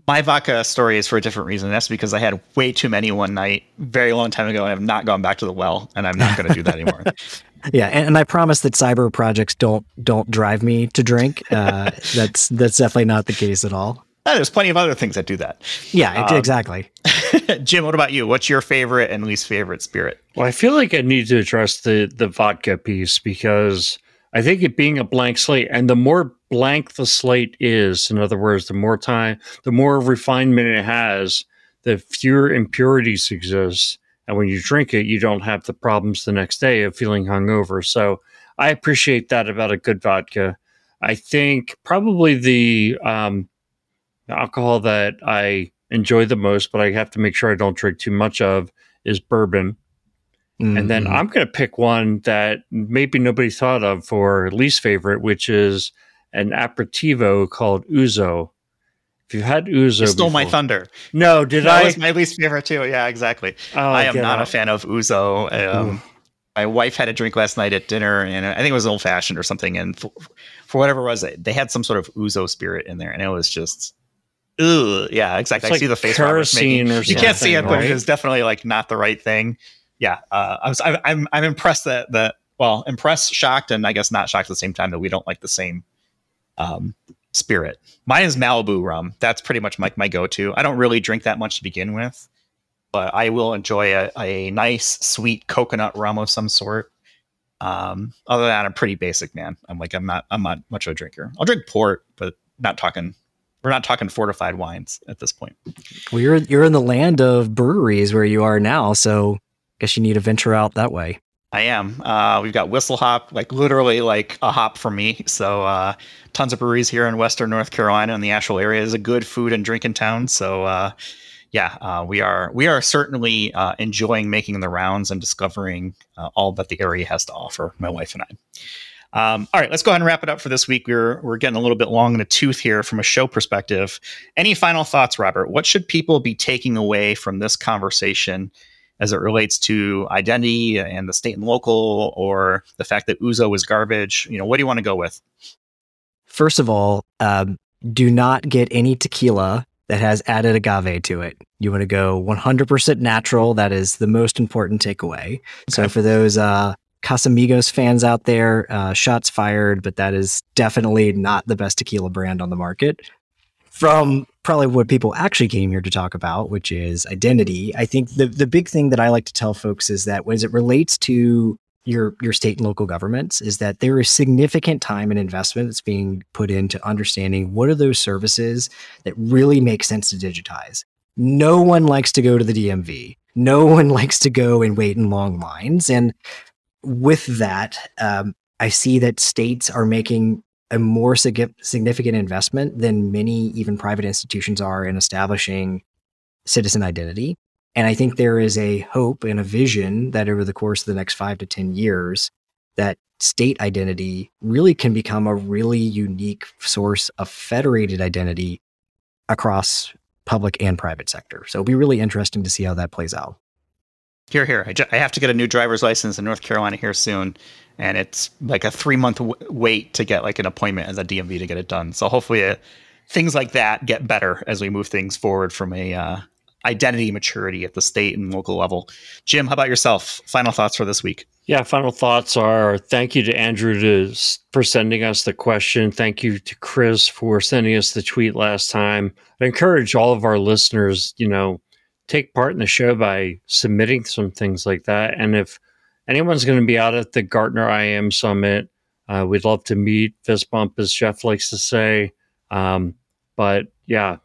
my vodka story is for a different reason. That's because I had way too many one night, very long time ago, and I've not gone back to the well, and I'm not going to do that anymore. (laughs) Yeah, and, and I promise that cyber projects don't don't drive me to drink. Uh, (laughs) that's that's definitely not the case at all. There's plenty of other things that do that. Yeah, Um, exactly. (laughs) Jim, what about you? What's your favorite and least favorite spirit? Well, I feel like I need to address the the vodka piece because I think it being a blank slate, and the more blank the slate is, in other words, the more time, the more refinement it has, the fewer impurities exist, and when you drink it, you don't have the problems the next day of feeling hungover. So I appreciate that about a good vodka. I think probably the um, alcohol that I enjoy the most, but I have to make sure I don't drink too much of, is bourbon. And then Mhm. I'm going to pick one that maybe nobody thought of for least favorite, which is an aperitivo called Ouzo. If you've had Ouzo, You stole my thunder. No, did that I? was my least favorite too. Yeah, exactly. Oh, I am not a fan of Ouzo. Um, my wife had a drink last night at dinner, and I think it was old fashioned or something. And for, for whatever it was, they had some sort of Ouzo spirit in there, and it was just, ugh. Yeah, exactly. It's I see the face making. kerosene or You can't see it, but right? it was definitely like not the right thing. Yeah, uh, I was. I, I'm. I'm impressed that that. Well, impressed, shocked, and I guess not shocked at the same time that we don't like the same um, spirit. Mine is Malibu rum. That's pretty much my, my go-to. I don't really drink that much to begin with, but I will enjoy a, a nice, sweet coconut rum of some sort. Um, other than that, I'm pretty basic, man. I'm like I'm not I'm not much of a drinker. I'll drink port, but not talking. We're not talking fortified wines at this point. Well, you're you're in the land of breweries where you are now, so guess you need to venture out that way. I am. Uh, we've got Whistle Hop, like literally like a hop for me. So uh, tons of breweries here in Western North Carolina and the Asheville area is a good food and drinking town. So uh, yeah, uh, we are we are certainly uh, enjoying making the rounds and discovering uh, all that the area has to offer. My wife and I. Um, all right, let's go ahead and wrap it up for this week. We're we're getting a little bit long in the tooth here from a show perspective. Any final thoughts, Robert? What should people be taking away from this conversation as it relates to identity and the state and local, or the fact that Ouzo is garbage? You know, what do you want to go with? First of all, um, do not get any tequila that has added agave to it. You want to go 100% natural. That is the most important takeaway. So for those uh, Casamigos fans out there, uh, shots fired, but that is definitely not the best tequila brand on the market. From probably what people actually came here to talk about, which is identity. I think the the big thing that I like to tell folks is that as it relates to your your state and local governments is that there is significant time and investment that's being put into understanding what are those services that really make sense to digitize. No one likes to go to the DMV. No (laughs) one likes to go and wait in long lines. And with that, um, I see that states are making a more sig- significant investment than many even private institutions are in establishing citizen identity. And I think there is a hope and a vision that over the course of the next five to 10 years, that state identity really can become a really unique source of federated identity across public and private sector. So it'll be really interesting to see how that plays out. Here, here. I, ju- I have to get a new driver's license in North Carolina here soon, and it's like a three month w- wait to get like an appointment as a DMV to get it done. So hopefully, uh, things like that get better as we move things forward from a uh, identity maturity at the state and local level. Jim, how about yourself? Final thoughts for this week? Yeah, final thoughts are thank you to Andrew to, for sending us the question. Thank you to Chris for sending us the tweet last time. I encourage all of our listeners, you know, take part in the show by submitting some things like that. And if anyone's going to be out at the Gartner IAM Summit, uh, we'd love to meet, fist bump, as Jeff likes to say. Um, but yeah,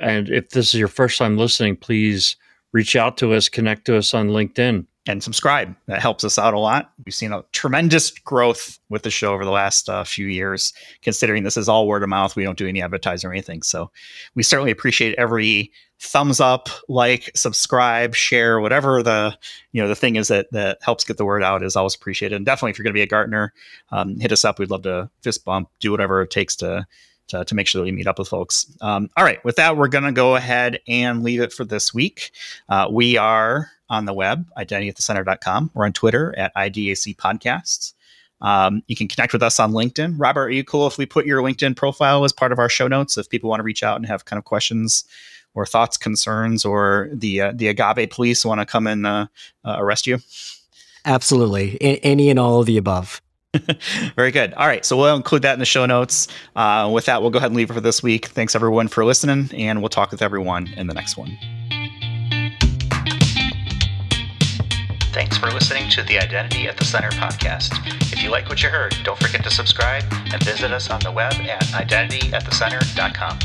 and if this is your first time listening, please reach out to us, connect to us on LinkedIn and subscribe. That helps us out a lot. We've seen a tremendous growth with the show over the last uh, few years, considering this is all word of mouth. We don't do any advertising or anything. So we certainly appreciate every thumbs up, like, subscribe, share, whatever the you know the thing is that that helps get the word out is always appreciated. And definitely, if you're going to be a Gartner, um, hit us up. We'd love to fist bump, do whatever it takes to to, to make sure that we meet up with folks. Um, all right, with that, we're going to go ahead and leave it for this week. Uh, we are on the web, identityatthecenter.com. We're on Twitter at IDAC Podcasts. Um, you can connect with us on LinkedIn. Robert, are you cool if we put your LinkedIn profile as part of our show notes if people want to reach out and have kind of questions or thoughts, concerns, or the uh, the agave police want to come and uh, uh, arrest you? Absolutely, A- any and all of the above. (laughs) Very good. All right. So we'll include that in the show notes. Uh, with that, we'll go ahead and leave it for this week. Thanks, everyone, for listening, and we'll talk with everyone in the next one. Thanks for listening to the Identity at the Center podcast. If you like what you heard, don't forget to subscribe and visit us on the web at identityatthecenter.com.